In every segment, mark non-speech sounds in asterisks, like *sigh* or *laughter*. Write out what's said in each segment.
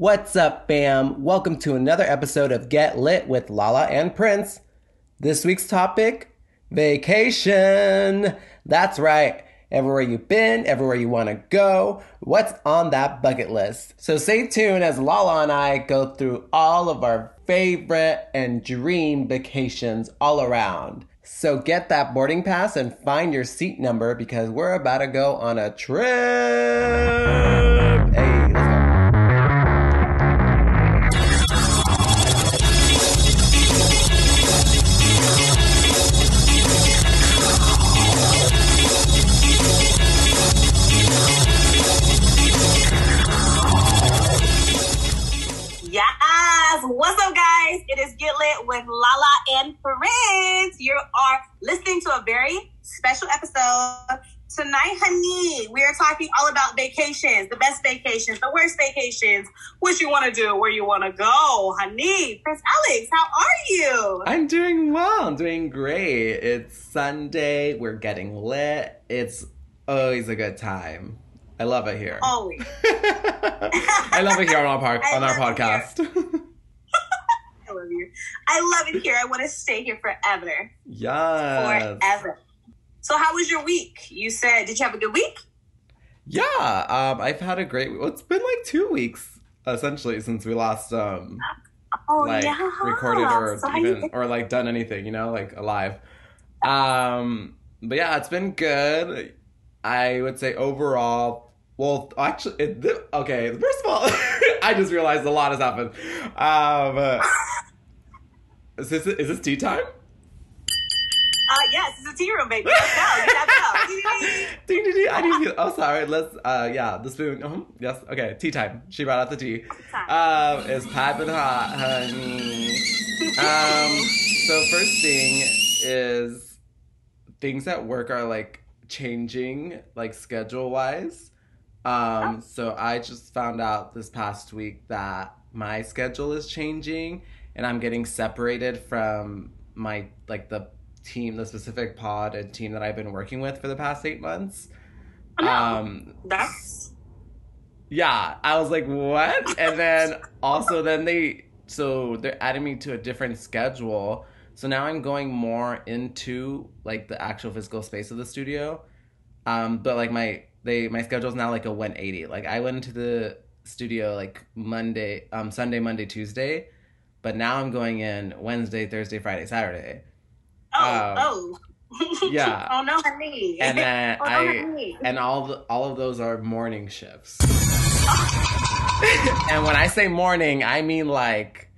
What's up, fam? Welcome to another episode of Get Lit with Lala and Prince. This week's topic vacation. That's right. Everywhere you've been, everywhere you want to go, what's on that bucket list? So stay tuned as Lala and I go through all of our favorite and dream vacations all around. So get that boarding pass and find your seat number because we're about to go on a trip. And Prince. You are listening to a very special episode. Tonight, honey, we are talking all about vacations, the best vacations, the worst vacations, what you want to do, where you want to go. Honey, Prince Alex, how are you? I'm doing well. I'm doing great. It's Sunday. We're getting lit. It's always a good time. I love it here. Always. *laughs* *laughs* I love it here on our, par- on our love it here. podcast. *laughs* I love you. I love it here. I want to stay here forever. Yeah. Forever. So, how was your week? You said, did you have a good week? Yeah. Um, I've had a great. Well, it's been like two weeks essentially since we last um Oh, like yeah. recorded or So even or like done anything, you know, like alive. Um, but yeah, it's been good. I would say overall. Well, actually, it, okay. First of all, *laughs* I just realized a lot has happened. Um, is this is this tea time? Uh, yes, it's a tea room, baby. Let's go. That *laughs* bell. ding, ding, ding. I need to. Oh, sorry. Let's. Uh, yeah, the spoon. uh Yes. Okay. Tea time. She brought out the tea. Um, it's piping hot, honey. Um, so first thing is things at work are like changing, like schedule wise. Um, so I just found out this past week that my schedule is changing, and I'm getting separated from my like the team, the specific pod and team that I've been working with for the past eight months. Oh, no. Um, That's yeah, I was like, what? *laughs* And then also then they so they're adding me to a different schedule. So now I'm going more into like the actual physical space of the studio. Um, but like my they my schedule's now like a 180. Like I went into the studio like Monday, um Sunday, Monday, Tuesday, but now I'm going in Wednesday, Thursday, Friday, Saturday. oh Um, oh. *laughs* yeah. oh no. And then *laughs* oh, I and all the, all of those are morning shifts. *laughs* and when I say morning, I mean like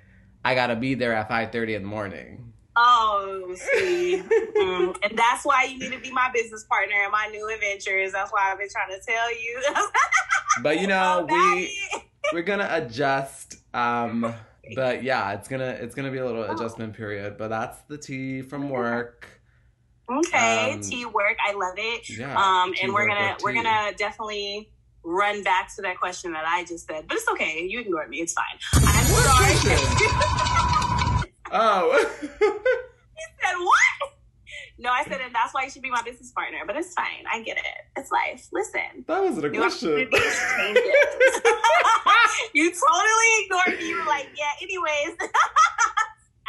I gotta be there at five thirty in the morning. Oh, see, Mm, and that's why you need to be my business partner in my new adventures. That's why I've been trying to tell you. But you know, Oh, we we're gonna adjust. Um, but yeah, it's gonna it's gonna be a little adjustment period. But that's the tea from work. Okay, Um, tea work. I love it. Yeah. Um, and we're gonna we're gonna definitely run back to that question that I just said, but it's okay. You ignored me. It's fine. I'm sorry. *laughs* Oh. You said what? No, I said, and that's why you should be my business partner. But it's fine. I get it. It's life. Listen. that wasn't a question. opportunities change it. *laughs* you totally ignored me. You were like, yeah, anyways. *laughs*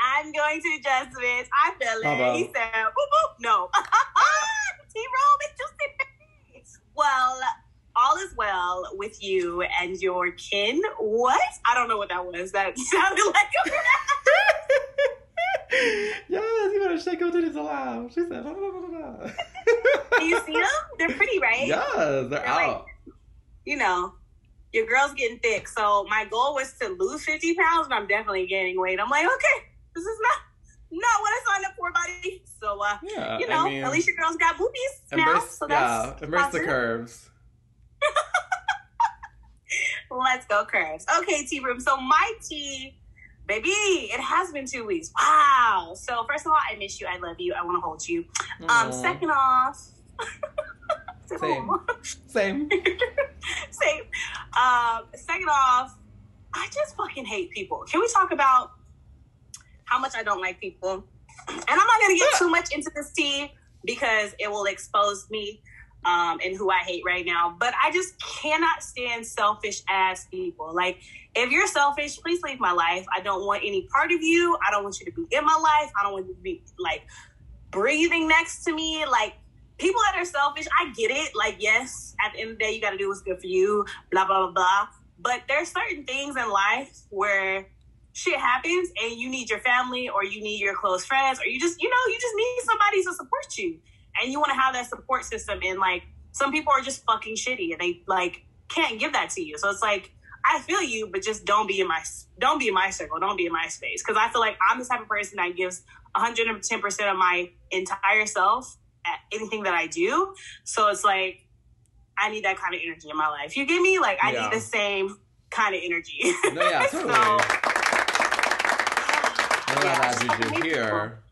I'm going to adjustments. I feel it. Baba. He said, boop, boop. No. *laughs* T-Roll, it's just me. Well, all is well with you and your kin. What? I don't know what that was. That sounded like a yes, you better shake your titties aloud. She said, "Blah, blah, blah, blah, blah." *laughs* Do you see them? They're pretty, right? Yes, they're They're out. you know, your girl's getting thick. So my goal was to lose 50 pounds, but I'm definitely gaining weight. I'm like, okay, this is not not what I signed up for, buddy. So uh, Yeah, you know, I mean, at least your girl's got boobies now. embrace, So yeah, that's embrace the curves. *laughs* Let's go curves. Okay, T room. So my tea, baby, it has been two weeks. Wow. So first of all, I miss you. I love you. I want to hold you. Um, second off. *laughs* Same. Same. *laughs* Same. Um, second off, I just fucking hate people. Can we talk about how much I don't like people? And I'm not gonna get too much into this tea because it will expose me. Um, and who I hate right now. But I just cannot stand selfish ass people. Like, if you're selfish, please leave my life. I don't want any part of you. I don't want you to be in my life. I don't want you to be like breathing next to me. Like, people that are selfish, I get it. Like, yes, at the end of the day, you got to do what's good for you, blah, blah, blah, blah. But there's certain things in life where shit happens and you need your family or you need your close friends or you just, you know, you just need somebody to support you and you want to have that support system and like some people are just fucking shitty and they like can't give that to you. So it's like i feel you but just don't be in my don't be in my circle don't be in my space. Because i feel like i'm the type of person that gives 110% of my entire self at anything that i do. So it's like i need that kind of energy in my life. You get me? Like i yeah. need the same kind of energy. No, yeah *laughs* totally. So, yeah, juju here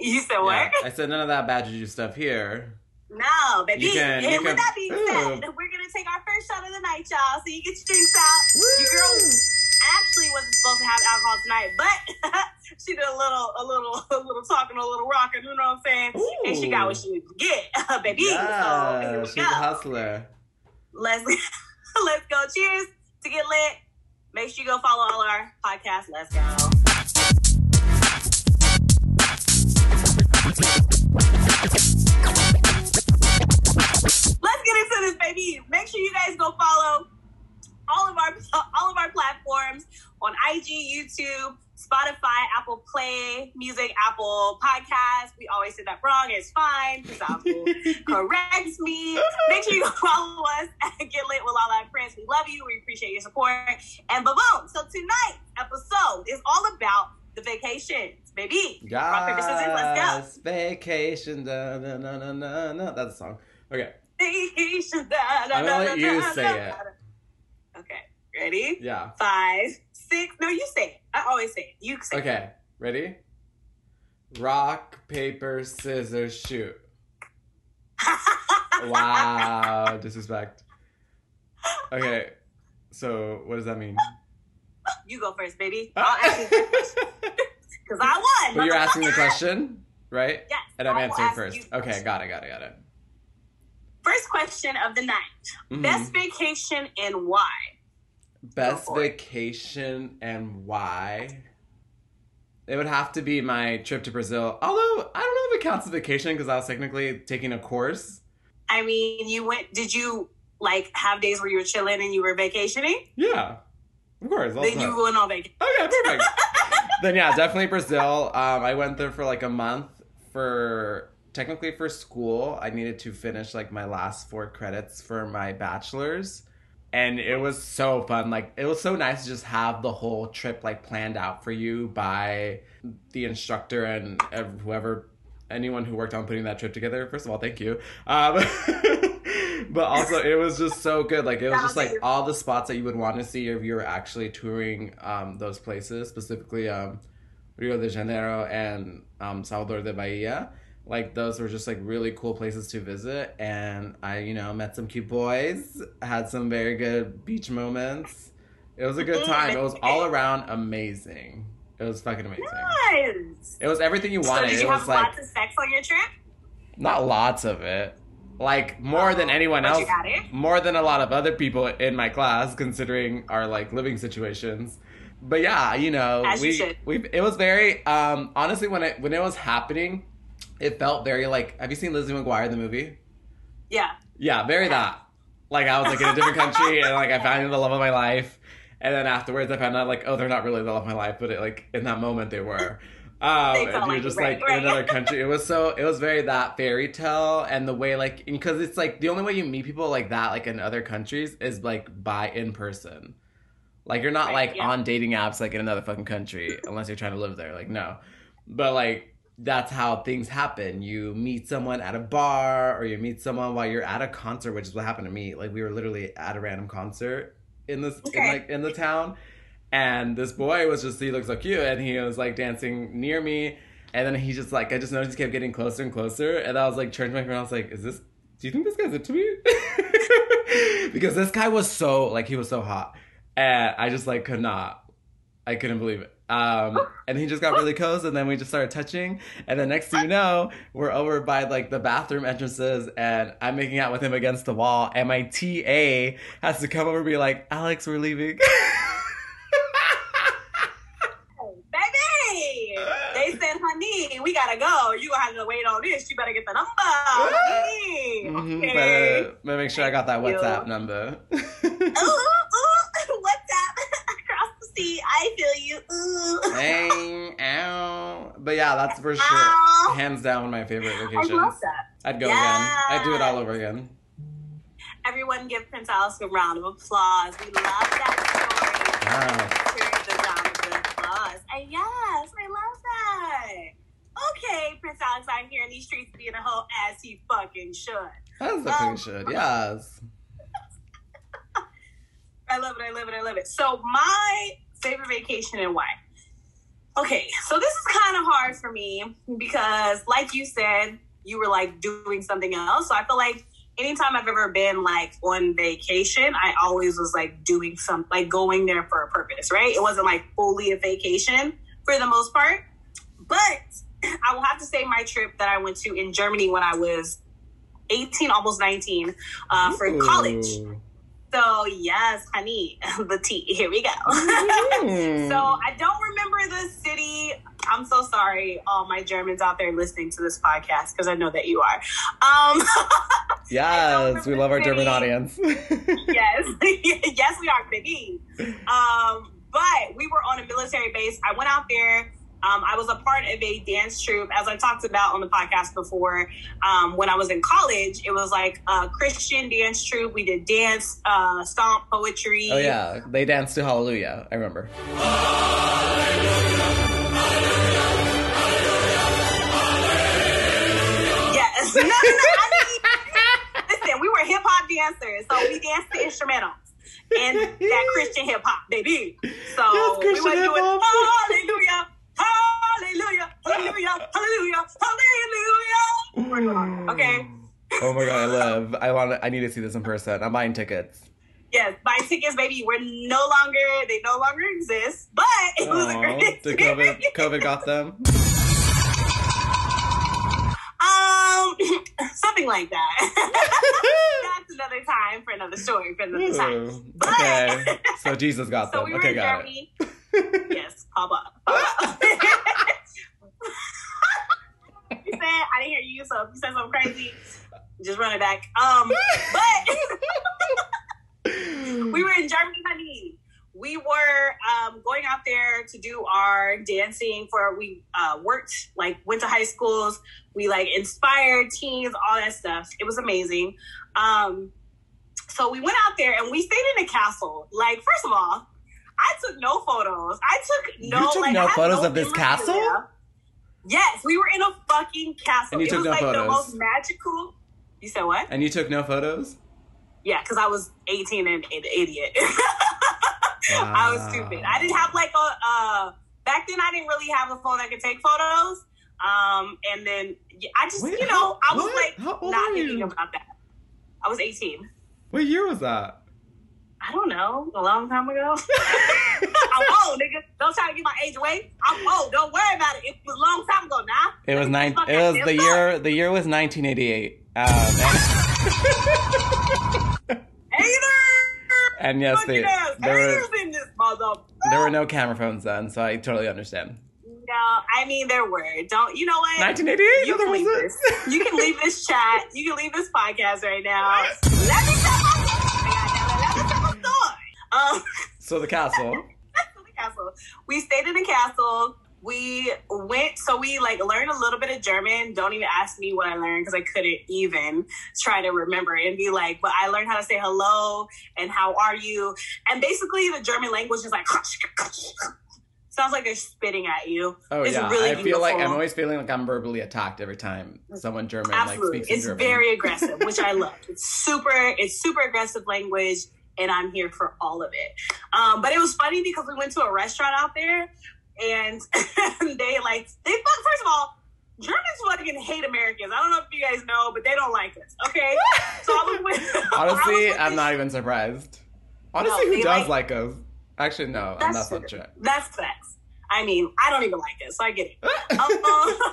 *laughs* you said what? Yeah, I said none of that bad juju stuff here. No, baby. You can, and with that being said, we're gonna take our first shot of the night, y'all. So you get your drinks out. Woo. Your girl actually wasn't supposed to have alcohol tonight, but *laughs* she did a little, a little, *laughs* a little talking, a little rocking. You know what I'm saying? Ooh. And she got what she needed to get, baby. Yeah, so she's go. a hustler. Let's let's go. Cheers to get lit. Make sure you go follow all our podcasts. Let's go. Our all of our platforms on IG, YouTube, Spotify, Apple Play Music, Apple Podcast. We always say that wrong. It's fine because Apple *laughs* corrects me. Make sure you follow us and get lit with all our friends. We love you. We appreciate your support. And boom. So tonight's episode is all about the vacations, baby. Yes, Rock, paper, scissors, let's go. Vacation. Da, da, da, da, da, da. That's the song. Okay. Vacation. Da, da, I'm gonna let you say it. Okay. Ready? Yeah. Five, six. No, you say it. I always say it. You say okay. it. Okay. Ready? Rock, paper, scissors, shoot. *laughs* wow, disrespect. Okay, so what does that mean? You go first, baby. *laughs* I'll ask you *laughs* because I won. But you're asking the question, right? Yes. And I'm answering first. Okay, got it, got it, got it. First question of the night: mm-hmm. Best vacation and why? Best vacation and why? It would have to be my trip to Brazil. Although I don't know if it counts as vacation because I was technically taking a course. I mean, you went. Did you like have days where you were chilling and you were vacationing? Yeah. Of course. Then you going on vacation. Okay, perfect. *laughs* then yeah, definitely Brazil. Um, I went there for like a month for technically for school. I needed to finish like my last four credits for my bachelor's. And it was so fun. Like it was so nice to just have the whole trip like planned out for you by the instructor and whoever anyone who worked on putting that trip together. First of all, thank you. Um, *laughs* but also it was just so good. Like it was just like all the spots that you would want to see if you were actually touring um, those places, specifically um, Rio de Janeiro and um, Salvador de Bahia. Like those were just like really cool places to visit, and I, you know, met some cute boys, had some very good beach moments. It was a good time. It was *laughs* all around amazing. It was fucking amazing. Nice. It was everything you wanted. So did you it have lots of sex on your trip? Not lots of it like more than anyone else more than a lot of other people in my class considering our like living situations but yeah you know As we you we it was very um honestly when it when it was happening it felt very like have you seen Lizzie McGuire the movie yeah yeah very that like I was like in a different country *laughs* and like I found the love of my life and then afterwards I found out like oh they're not really the love of my life but it, like in that moment they were *laughs* um, and you're just like right. in another country. It was so *laughs* it was very that fairy tale and the way like because it's like the only way you meet people like that like in other countries is like by in person. Like you're not right, like yeah. on dating apps like in another fucking country unless you're trying to live there. Like no, but like that's how things happen. You meet someone at a bar or you meet someone while you're at a concert, which is what happened to me. Like we were literally at a random concert in this okay. in like in the town and this boy was just, he looked so cute and he was like dancing near me. And then he just like, I just noticed he kept getting closer and closer. And I was like, turned my friend, I was like, is this, do you think this guy's into me? *laughs* because this guy was so, like, he was so hot. And I just like could not, I couldn't believe it. Um, and he just got really close, and then we just started touching. And the next thing you know, we're over by like the bathroom entrances, and I'm making out with him against the wall. And my TA has to come over and be like, "Alex, we're leaving." *laughs* Baby, they said, honey, we gotta go. You gonna have to wait on this. You better get the number. *laughs* Mhm, Okay. Better, better make sure I got that Thank you. WhatsApp number. *laughs* Ooh, ooh, what's up? Across the sea, I feel you. Ooh. Dang, ow. But yeah, that's for sure. Hands down, my favorite vacation. I love that. I'd go again. I'd do it all over again. Everyone give Prince Alice a round of applause. We love that story. Wow. Here's a round of applause. And yes, I love that. Okay, Prince Alex out here in these streets being a hoe as he fucking should. As the thing, um, should. Yes. *laughs* I love it. I love it. I love it. So my favorite vacation and why? Okay, so this is kind of hard for me because, like you said, you were like doing something else. So I feel like anytime I've ever been like on vacation, I always was like doing some like going there for a purpose, right? It wasn't like fully a vacation for the most part. But *clears throat* I will have to say my trip that I went to in Germany when I was 18, almost 19, uh, for college. So yes, honey, *laughs* the tea. Here we go. Mm. *laughs* so I don't remember the city. I'm so sorry, all my Germans out there listening to this podcast, because I know that you are. Um, *laughs* yes, we love our German audience. yes, yes, we are biggie. Um, but we were on a military base. I went out there. Um, I was a part of a dance troupe, as I talked about on the podcast before. Um, when I was in college, it was like a Christian dance troupe. We did dance, uh, stomp, poetry. oh yeah, they danced to Hallelujah. I remember. Yes. *laughs* No, no, no. I mean, listen, we were hip hop dancers, so we danced to instrumentals and that Christian hip hop, baby. So Yes, we were doing hip-hop. hallelujah, hallelujah, hallelujah, hallelujah, hallelujah. We were doing- Okay. Oh my god, I love. I want. I need to see this in person. I'm buying tickets. Yes, buy tickets, baby. We're no longer, they no longer exist, but it was a great did COVID COVID got them? Um, *clears throat* something like that. *laughs* That's another time for another story for another time. Ooh, okay, *laughs* so Jesus got So them. we were okay, got Germany. it. yes, pop up. Pop up. *laughs* you said I didn't hear you, so if you said something crazy, just run it back. Um, but *laughs* we were in Germany, honey. We were um, going out there to do our dancing for we uh, worked like went to high schools. We like inspired teens, all that stuff. It was amazing. Um, so we went out there and we stayed in a castle. Like first of all, I took no photos. I took no. You took like, no photos no of this castle? there. Yes, we were in a fucking castle. And you it took was no like the most magical. You said what? And you took no photos? Yeah, because I was 18 and an idiot. *laughs* I was stupid. I didn't have like a uh back then I didn't really have a phone that could take photos. Um and then I just Wait, you know, how- I was what? like not thinking about that. I was 18. What year was that? I don't know, a long time ago. *laughs* I'm old, nigga. Don't try to get my age away. I'm old. Don't worry about it. It was a long time ago now. It was nine. It was the thought. year. The year was 1988. Um, *laughs* Haters! and yes, they, there were in this there were no camera phones then, so I totally understand. No, I mean there were. Don't you know what? 1988. You can leave this. You can leave this chat. You can leave this podcast right now. Let me tell Um, So the castle. *laughs* the castle. We stayed in the castle. We went, so we like learned a little bit of German. Don't even ask me what I learned because I couldn't even try to remember it and be like, but I learned how to say hello and how are you. And basically, the German language is like, sounds like they're spitting at you. Oh It's yeah, really I feel like I'm always feeling like I'm verbally attacked every time someone German Absolutely. like speaks it's in German. very *laughs* aggressive, which I love. It's super, it's super aggressive language, and I'm here for all of it. Um, but it was funny because we went to a restaurant out there and *laughs* they like they fuck first of all, Germans fucking hate Americans. I don't know if you guys know, but they don't like us. Okay. *laughs* So I was with *laughs* I was Honestly, with I'm not even surprised. Honestly, No, who does like- like us? Actually, no, That's that's, true. not true. That's facts. I mean, I don't even like it, so I get it. um,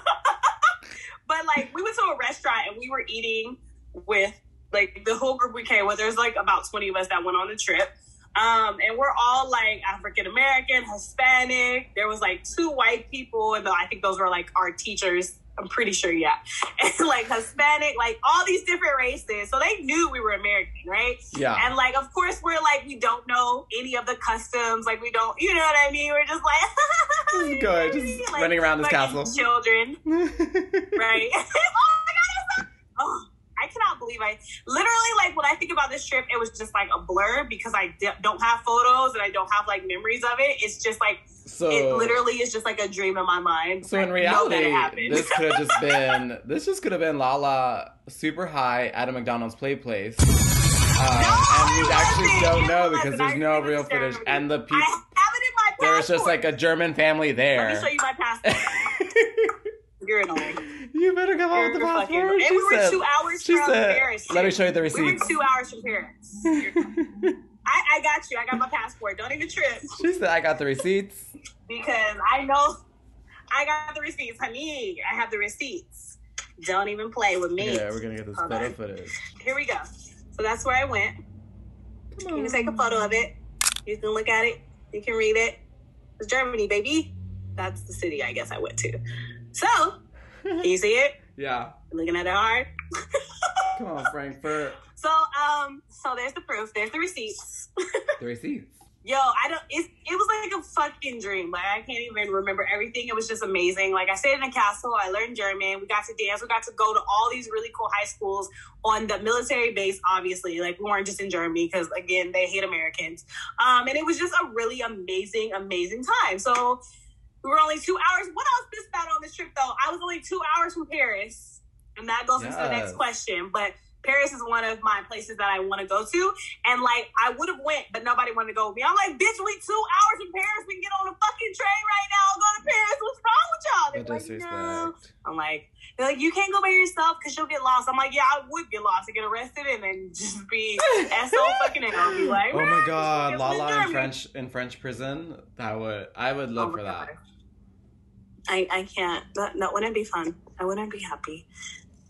but like, we went to a restaurant and we were eating with like the whole group we came with. There's like about 20 of us that went on the trip. Um, and we're all like African American, Hispanic. There was like two white people, and I think those were like our teachers. I'm pretty sure, yeah. *laughs* And like Hispanic, like all these different races. So they knew we were American, right? Yeah. And like, of course, we're like, we don't know any of the customs. Like, we don't, you know what I mean? We're just like, *laughs* Good, just like, running around this castle. Children, *laughs* right? oh my god, so, oh, I cannot believe I literally like when I think about this trip, it was just like a blur because I don't have photos and I don't have like memories of it. It's just like so it literally is just like a dream in my mind. So in I reality, this could have just *laughs* been this just could have been Lala super high at a McDonald's play place. Uh, and we actually don't It know because there's no real footage. Germany. And the people I have it in my passport. there was just like a German family there. Let me show you my passport. *laughs* You're annoying. you better come out with the fucking. passport. And we were two hours she from said, Paris. Let me show you the We were two hours from Paris. *laughs* I, I got you. I got my passport. Don't even trip she said, I got the receipts. because I know I got the receipts, honey. I have the receipts. Don't even play with me. Yeah, we're gonna get this Hold photo on. footage. Here we go. So that's where I went. You can take a photo of it. You can look at it. You can read it. It's Germany, baby. That's the city I guess I went to. So, can you see it? *laughs* Yeah. Looking at it hard. *laughs* Come on, Frankfurt. So, um, so there's the proof. There's the receipts. The receipts. *laughs* Yo, I don't. It, it was like a fucking dream. Like I can't even remember everything. It was just amazing. Like I stayed in a castle. I learned German. We got to dance. We got to go to all these really cool high schools on the military base. Obviously, like we weren't just in Germany because again they hate Americans. Um, and it was just a really amazing, amazing time. So we were only two hours. What else missed out on this trip though? I was only two hours from Paris, and that goes into the next question. But Paris is one of my places that I want to go to, and like I would have went, but nobody wanted to go with me. I'm like, bitch, we two hours from Paris. We can get on a fucking train right now go to Paris. What's wrong with y'all? They're like, no. I'm like, they're like, you can't go by yourself because you'll get lost. I'm like, yeah, I would get lost and get arrested and then just be *laughs* so fucking and I'll be like, Oh my god, is in Lala in French in French prison. That would I would live Oh for my that. I, I can't. That, that wouldn't be fun. I wouldn't be happy.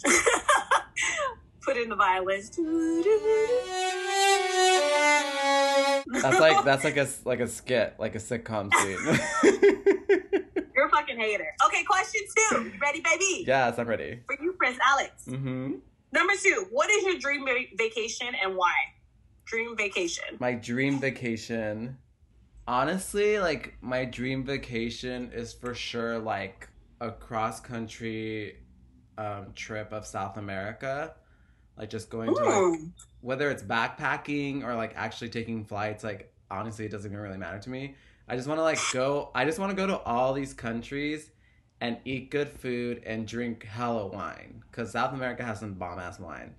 *laughs* Put in the violins. That's like that's like a like a skit, like a sitcom scene. *laughs* You're a fucking hater. Okay, question two. You ready, baby? yes, I'm ready. For you, Prince Alex. hmm Number two, what is your dream va- vacation and why? Dream vacation. My dream vacation. Honestly, like my dream vacation is for sure like a cross country um, trip of South America. Like just going to like whether it's backpacking or like actually taking flights, like honestly, it doesn't even really matter to me. I just want to like go. I just want to go to all these countries and eat good food and drink hella wine because South America has some bomb ass wine,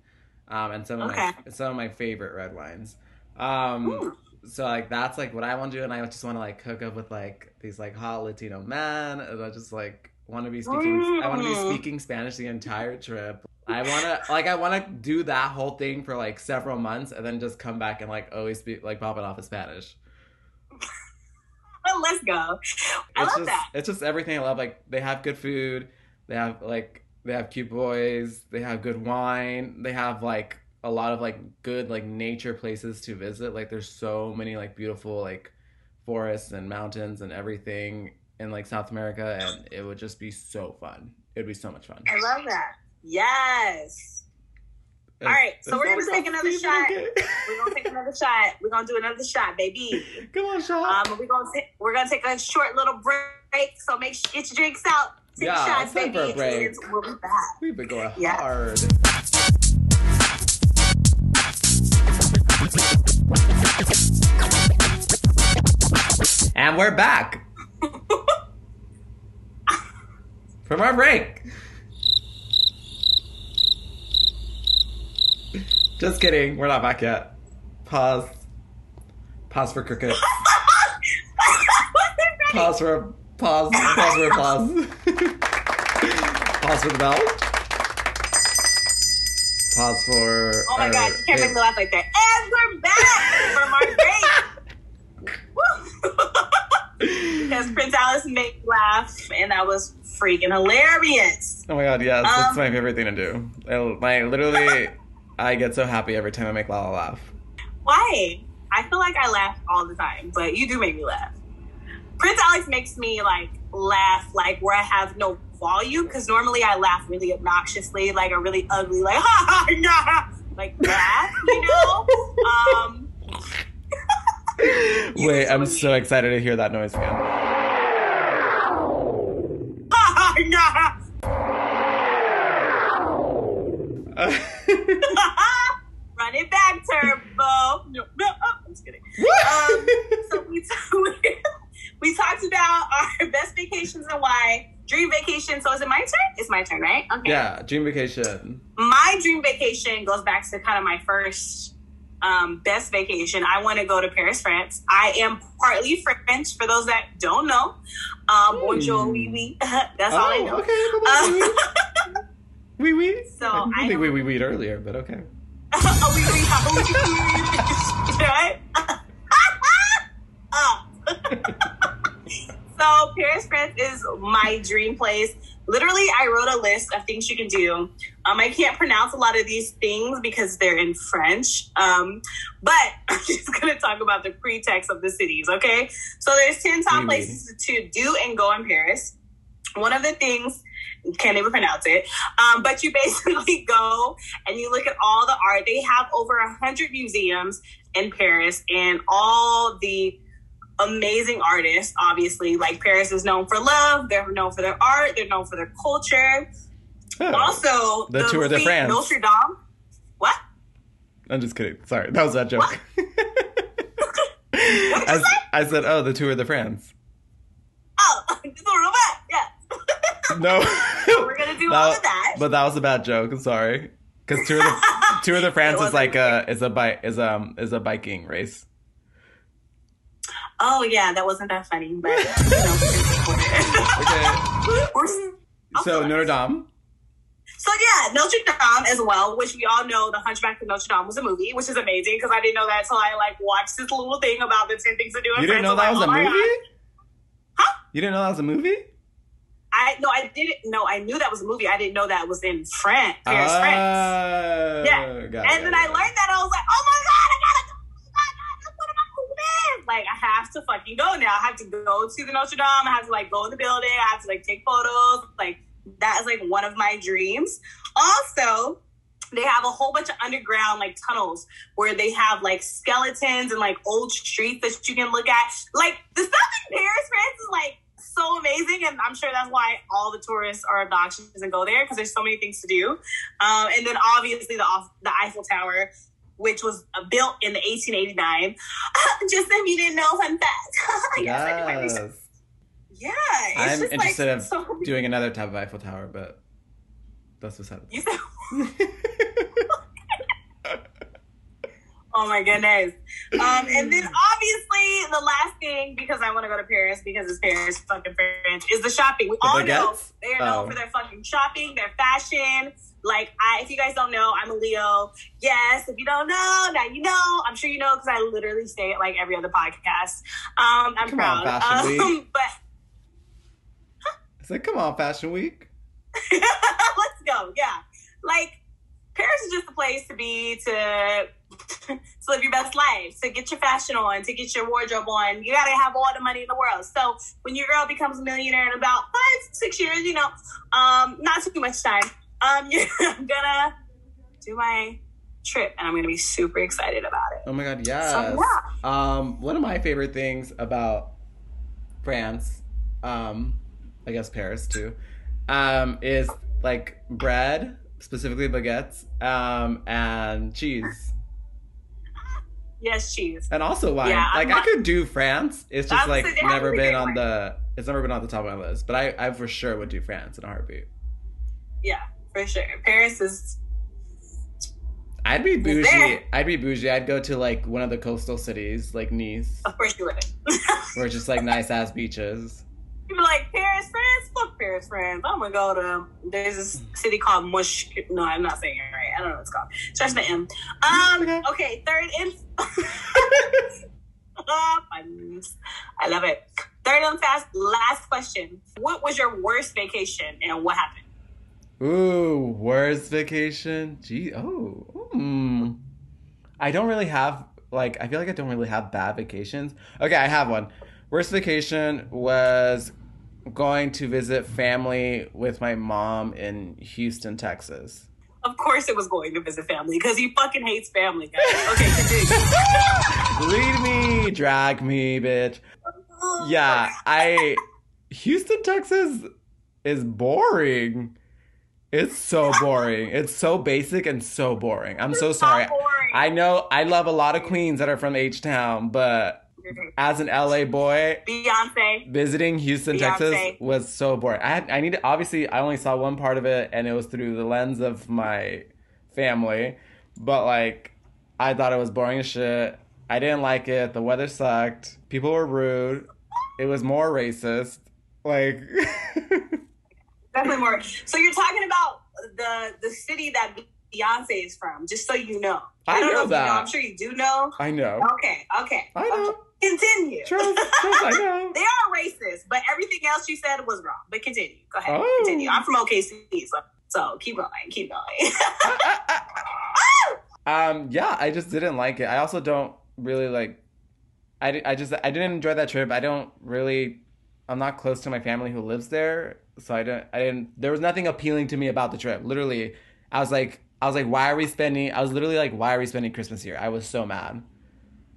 um, and some of my some of my favorite red wines. Um, Ooh. So like that's like what I want to do, and I just want to like hook up with like these like hot Latino men, and I just like want to be speaking. I want to be speaking Spanish the entire trip. I want to like I want to do that whole thing for like several months, and then just come back and like always be like popping off in Spanish. Well, *laughs* let's go. I It's love just that. it's just everything I love. Like they have good food, they have like they have cute boys, they have good wine, they have like a lot of like good like nature places to visit. Like there's so many like beautiful like forests and mountains and everything in like South America, and it would just be so fun. It'd be so much fun. I love that. Yes. All right, so we're gonna take another shot. We're gonna take another shot. We're gonna do another shot, baby. *laughs* Come on, shot. Um, we're gonna ta- we're gonna take a short little break. So make sure you get your drinks out. Take Yeah, shots, it's time baby. for a break. We'll be back. We've been going Yeah. hard. And we're back *laughs* from our break. Just kidding, we're not back yet. Pause. Pause for crickets. *laughs* Pause for pause. Pause for pause. *laughs* pause for the bell. Pause for. Oh my our- god, you can't make me laugh like that. And we're back from our break. Because Prince Alice made me laugh, and that was freaking hilarious. Oh my god, yes, that's Um, my favorite thing to do. I, my literally, *laughs* I get so happy every time I make Lala laugh. Why? I feel like I laugh all the time, but you do make me laugh. Prince Alex makes me like laugh like where I have no volume because normally I laugh really obnoxiously, like a really ugly, like ha ha nah, like laugh, you know. um, *laughs* Wait, I'm so excited to hear that noise again. ha *laughs* ha. Run it back, Turbo. No, no, oh, I'm just kidding. Um, so we, *laughs* we talked about our *laughs* best vacations and why. Dream vacation. So is it my turn? It's my turn, right? Okay. yeah, dream vacation. My dream vacation goes back to kind of my first um, best vacation. I want to go to Paris, France. I am partly French. For those that don't know, um, bonjour, Hmm. oui, oui. *laughs* That's all I know. okay. Wee wee. *laughs* So, I I think we wee weed earlier, but okay. oh, oui, oui, how would you right? Uh. So Paris, France is my dream place. Literally, I wrote a list of things you can do. Um, I can't pronounce a lot of these things because they're in French. Um, but *laughs* I'm just gonna talk about the pretext of the cities. Okay, so there's ten top Oui, oui. places to do and go in Paris. One of the things can't even pronounce it. Um, but you *laughs* basically go and you look at all the art. They have over a hundred museums in Paris and all the amazing artists. Obviously, like Paris is known for love. They're known for their art. They're known for their culture. Oh, Also, The Tour de France. Notre Dame. What? I'm just kidding. Sorry, that was that joke. *laughs* I, say? I said, oh, the Tour de France. Oh, *laughs* a robot. Yeah. *laughs* No. We're gonna do all of that. But that was a bad joke. I'm sorry. Because Tour de Tour de France is like a is a bike is um is a biking race. Oh yeah, that wasn't that funny, but you know. Okay. *laughs* So Notre Dame. So yeah, Notre Dame as well, which we all know the Hunchback of Notre Dame was a movie, which is amazing because I didn't know that until I like watched this little thing about the ten things to do. in You didn't know that was a oh like, movie? oh God. Huh? You didn't know that was a movie? I no, I didn't. No, I knew that was a movie. I didn't know that was in France, Paris, France. Oh, Yeah. it, And then I learned that I was like, oh my god, I gotta go. Oh my God, that's one of my movies. Like I have to fucking go now. I have to go to the Notre Dame. I have to like go in the building. I have to like take photos. Like that is like one of my dreams. Also, they have a whole bunch of underground like tunnels where they have like skeletons and like old streets that you can look at. Like the stuff in Paris, France is like so amazing, and I'm sure that's why all the tourists are obnoxious and go there because there's so many things to do. Um, and then obviously the the Eiffel Tower, which was built in 1889. *laughs* Just if you didn't know, fun fact. yes, I did my research. Yes. Yeah, I'm interested like in so- doing another type of Eiffel Tower, but that's You said, *laughs* *laughs* oh my goodness. Um, and then obviously the last thing, because I want to go to Paris because it's Paris, fucking Paris, is the shopping. We The all know they are known Oh. for their fucking shopping, their fashion. Like, I, if you guys don't know, I'm a Leo. Yes, if you don't know, now you know. I'm sure you know because I literally say it like every other podcast. Um, I'm Come on. Fashion um, Week. *laughs* but It's like, come on, Fashion Week. *laughs* Let's go. Yeah. Like Paris is just a place to be to *laughs* to live your best life, to get your fashion on, to get your wardrobe on. You gotta have all the money in the world. So when your girl becomes a millionaire in about five, six years, you know, um, not too much time. Um, I'm *laughs* gonna do my trip and I'm gonna be super excited about it. Oh my god, yes. So, yeah. Um, one of my favorite things about France, um, I guess Paris too, um, is like bread, specifically baguettes, um, and cheese, *laughs* Yes, cheese. and also wine. Yeah, like I could do France. It's just like gonna say, they have never been on wine. the. It's never been on the top of my list, but I, I for sure would do France in a heartbeat. Yeah, for sure. Paris is I'd be bougie. there. I'd be bougie. I'd go to like one of the coastal cities, like Nice, of course you would. *laughs* where it's just like nice ass beaches. People like Paris, France. Fuck Paris, France. I'm gonna go to. There's this city called Mush. No, I'm not saying it right. I don't know what it's called. Starts with M. Um. Okay. Third and. *laughs* I love it. Third and fast, last question. What was your worst vacation and what happened? Ooh, worst vacation? Gee, oh, hmm. I don't really have like I feel like I don't really have bad vacations. Okay, I have one. Worst vacation was going to visit family with my mom in Houston, Texas. Of course, it was going to visit family because he fucking hates family, guys. Okay, continue. *laughs* Lead me, drag me, bitch. *laughs* Yeah, I. Houston, Texas is boring. It's so boring. It's so basic and so boring. I'm so sorry. boring. I know I love a lot of queens that are from H Town, but as an LA boy, Beyonce. visiting Houston, Texas was so boring. I had I needed obviously I only saw one part of it and it was through the lens of my family. But like I thought it was boring as shit. I didn't like it. The weather sucked. People were rude. It was more racist. Like *laughs* Definitely more. So you're talking about the the city that Beyonce is from, just so you know. I don't know if you that. know. I'm sure you do know. I know. Okay, okay. I know. Okay. Continue. Trust, trust, I *laughs* know. They are racist, but everything else you said was wrong. But continue. Go ahead. Oh. Continue. I'm from OKC, so, so keep going. Keep going. *laughs* *laughs* um yeah i just didn't like it i also don't really like I, I just i didn't enjoy that trip i don't really i'm not close to my family who lives there so i didn't uh, i didn't there was nothing appealing to me about the trip literally i was like i was like why are we spending i was literally like why are we spending christmas here i was so mad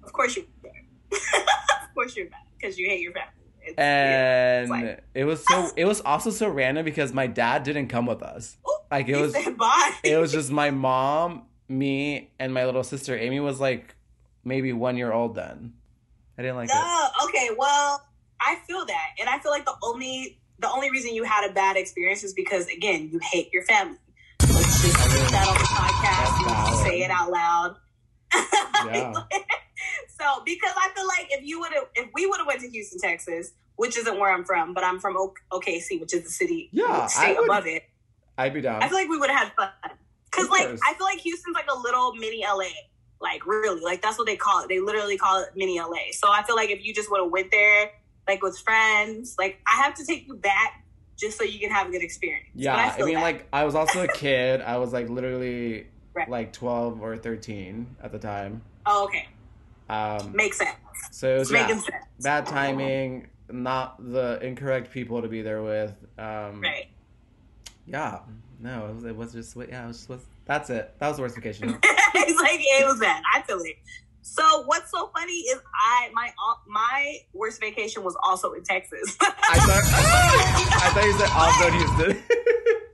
of course you're *laughs* of course you're mad because you hate your family. It's, and like- it was so it was also so random because my dad didn't come with us Ooh, like it was bye. it was just my mom, me, and my little sister. Amy was like maybe one year old then. I didn't like it. No, okay, well, I feel that, and I feel like the only the only reason you had a bad experience is because again you hate your family. Let's just put that on the podcast. That's and valid. say it out loud. *laughs* Yeah. so because I feel like if you would have, if we would have went to Houston, Texas, which isn't where I'm from, but I'm from OKC, which is the city, Yeah, state would- above it. I'd be down. I feel like we would have had fun. Cause like course. I feel like Houston's like a little mini LA. Like really, like that's what they call it. They literally call it mini LA. So I feel like if you just would have went there, like with friends, like I have to take you back just so you can have a good experience. yeah, But I, mean, that. like I was also a *laughs* kid. I was like literally Right. like twelve or thirteen at the time. oh okay, Um, makes sense. so it was yeah, making sense. bad timing, not the incorrect people to be there with. Um, Right. Yeah, no, it was, it was just yeah, it was just that's it. That was the worst vacation. *laughs* it's like it was bad. I feel it. So what's so funny is I my my worst vacation was also in Texas. *laughs* I thought I thought you said also in Houston.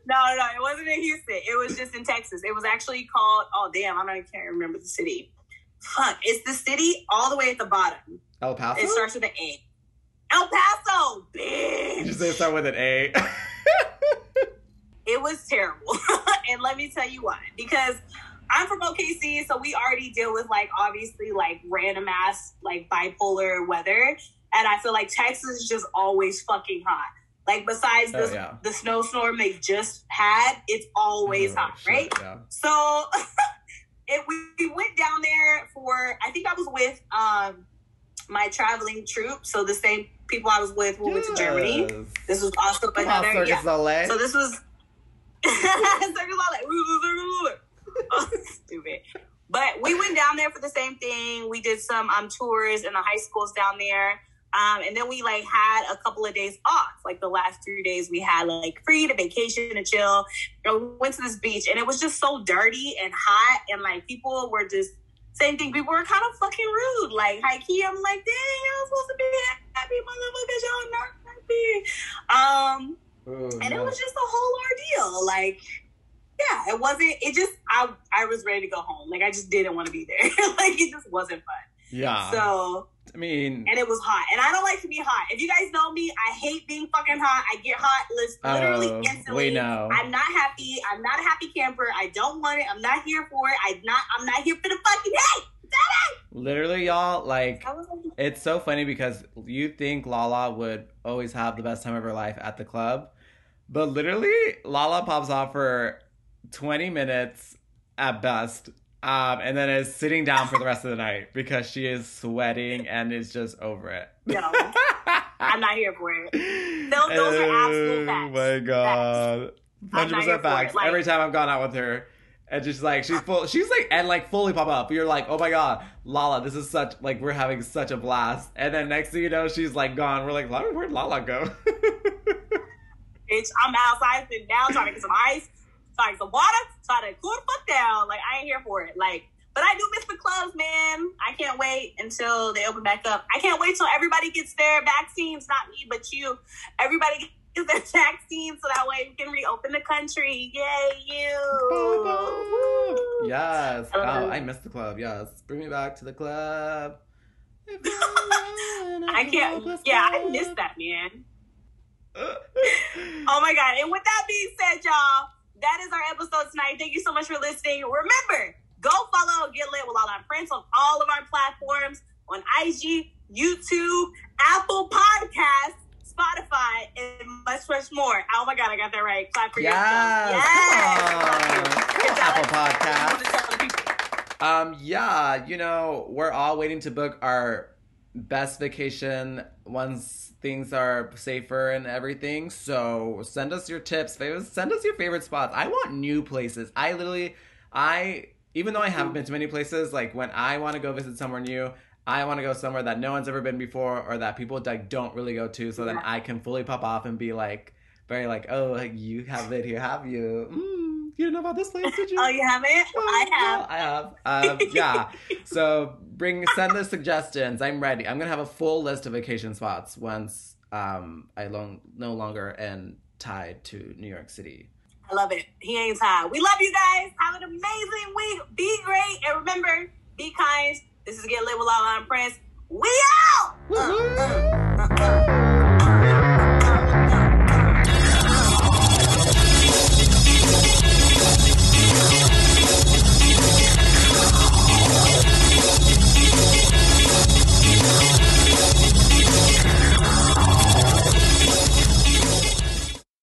No, no, no, it wasn't in Houston. It was just in Texas. It was actually called. Oh damn, I don't even can't remember the city. Fuck, it's the city all the way at the bottom. El Paso. It starts with an A. El Paso, You bitch. just say it start with an A. *laughs* It was terrible, *laughs* and let me tell you why. Because I'm from OKC, so we already deal with like obviously like random ass like bipolar weather, and I feel like Texas is just always fucking hot. Like besides Oh, the yeah. the snowstorm they just had, it's always Oh, hot, shit, right? Yeah. So *laughs* it, we, we went down there for I think I was with um my traveling troupe. So the same people I was with when we went to Germany. This was also Come on, another Circus yeah. LA. So this was *laughs* Circus Lolly. Oh, *laughs* stupid. But we went down there for the same thing. We did some um tours in the high schools down there. Um, and then we like had a couple of days off. Like the last three days, we had like free to vacation and chill. Know, we went to this beach, and it was just so dirty and hot, and like people were just same thing. People were kind of fucking rude. Like high key, I'm like, dang, y'all supposed to be happy, motherfuckers, y'all not happy. Um, Ooh, and it was just a whole ordeal. Like, yeah, it wasn't. It just I I was ready to go home. Like I just didn't want to be there. *laughs* like it just wasn't fun. yeah. So I mean, and it was hot, and I don't like to be hot. If you guys know me, I hate being fucking hot. I get hot literally oh, instantly. we know. I'm not happy. I'm not a happy camper. I don't want it. I'm not here for it. I'm not. I'm not here for the fucking hate. Literally, y'all, like, like, it's so funny because you think Lala would always have the best time of her life at the club, but literally, Lala pops off for 20 minutes at best, um, and then is sitting down for the rest of the night because she is sweating and is just over it. No. *laughs* I'm not here for it. Those, those are absolute facts. Oh my god. I'm not here 100% for facts. like- Every time I've gone out with her, and just like she's full, she's like and like fully pop up. You're like, oh my god, Lala, this is such like we're having such a blast. And then next thing you know, she's like gone. We're like, Lala, where'd Lala go? *laughs* Bitch, I'm outside sitting down trying to get some ice, get some water, trying to cool the fuck down. Like I ain't here for it. Like, but I do miss the clubs, man. I can't wait until they open back up. I can't wait till everybody gets their vaccines. Not me, but you. Everybody gets their *laughs* vaccines, so that way we can reopen the country. Yay, you! yes. I love Oh. I missed the club. Yes. Bring me back to the club. *laughs* I can't. Yeah, I missed that, man. *laughs* Oh my god! And with that being said, y'all, that is our episode tonight. Thank you so much for listening. Remember, go follow Get Lit with All Our Friends on all of our platforms on IG, YouTube, Apple Podcasts, Spotify, and much, much more. Oh my god, I got that right. Clap for Yes. yourself. Come Apple Podcast. Podcast. Um, yeah, you know, we're all waiting to book our best vacation once things are safer and everything. So send us your tips. Send us your favorite spots. I want new places. I literally, I even though I haven't been to many places, like when I want to go visit somewhere new. I want to go somewhere that no one's ever been before, or that people like don't really go to, so then I can fully pop off and be like, very like, oh, like, you have it here, have you? Mm, you didn't know about this place, did you? *laughs* Oh, you haven't? Oh, I have. I have. Um, yeah. *laughs* So bring send the suggestions. I'm ready. I'm gonna have a full list of vacation spots once um, I long, no longer am tied to New York City. I love it. He ain't tired. We love you guys. Have an amazing week. Be great. And remember, be kind. This is Get Lit with Lala and Prince. We out!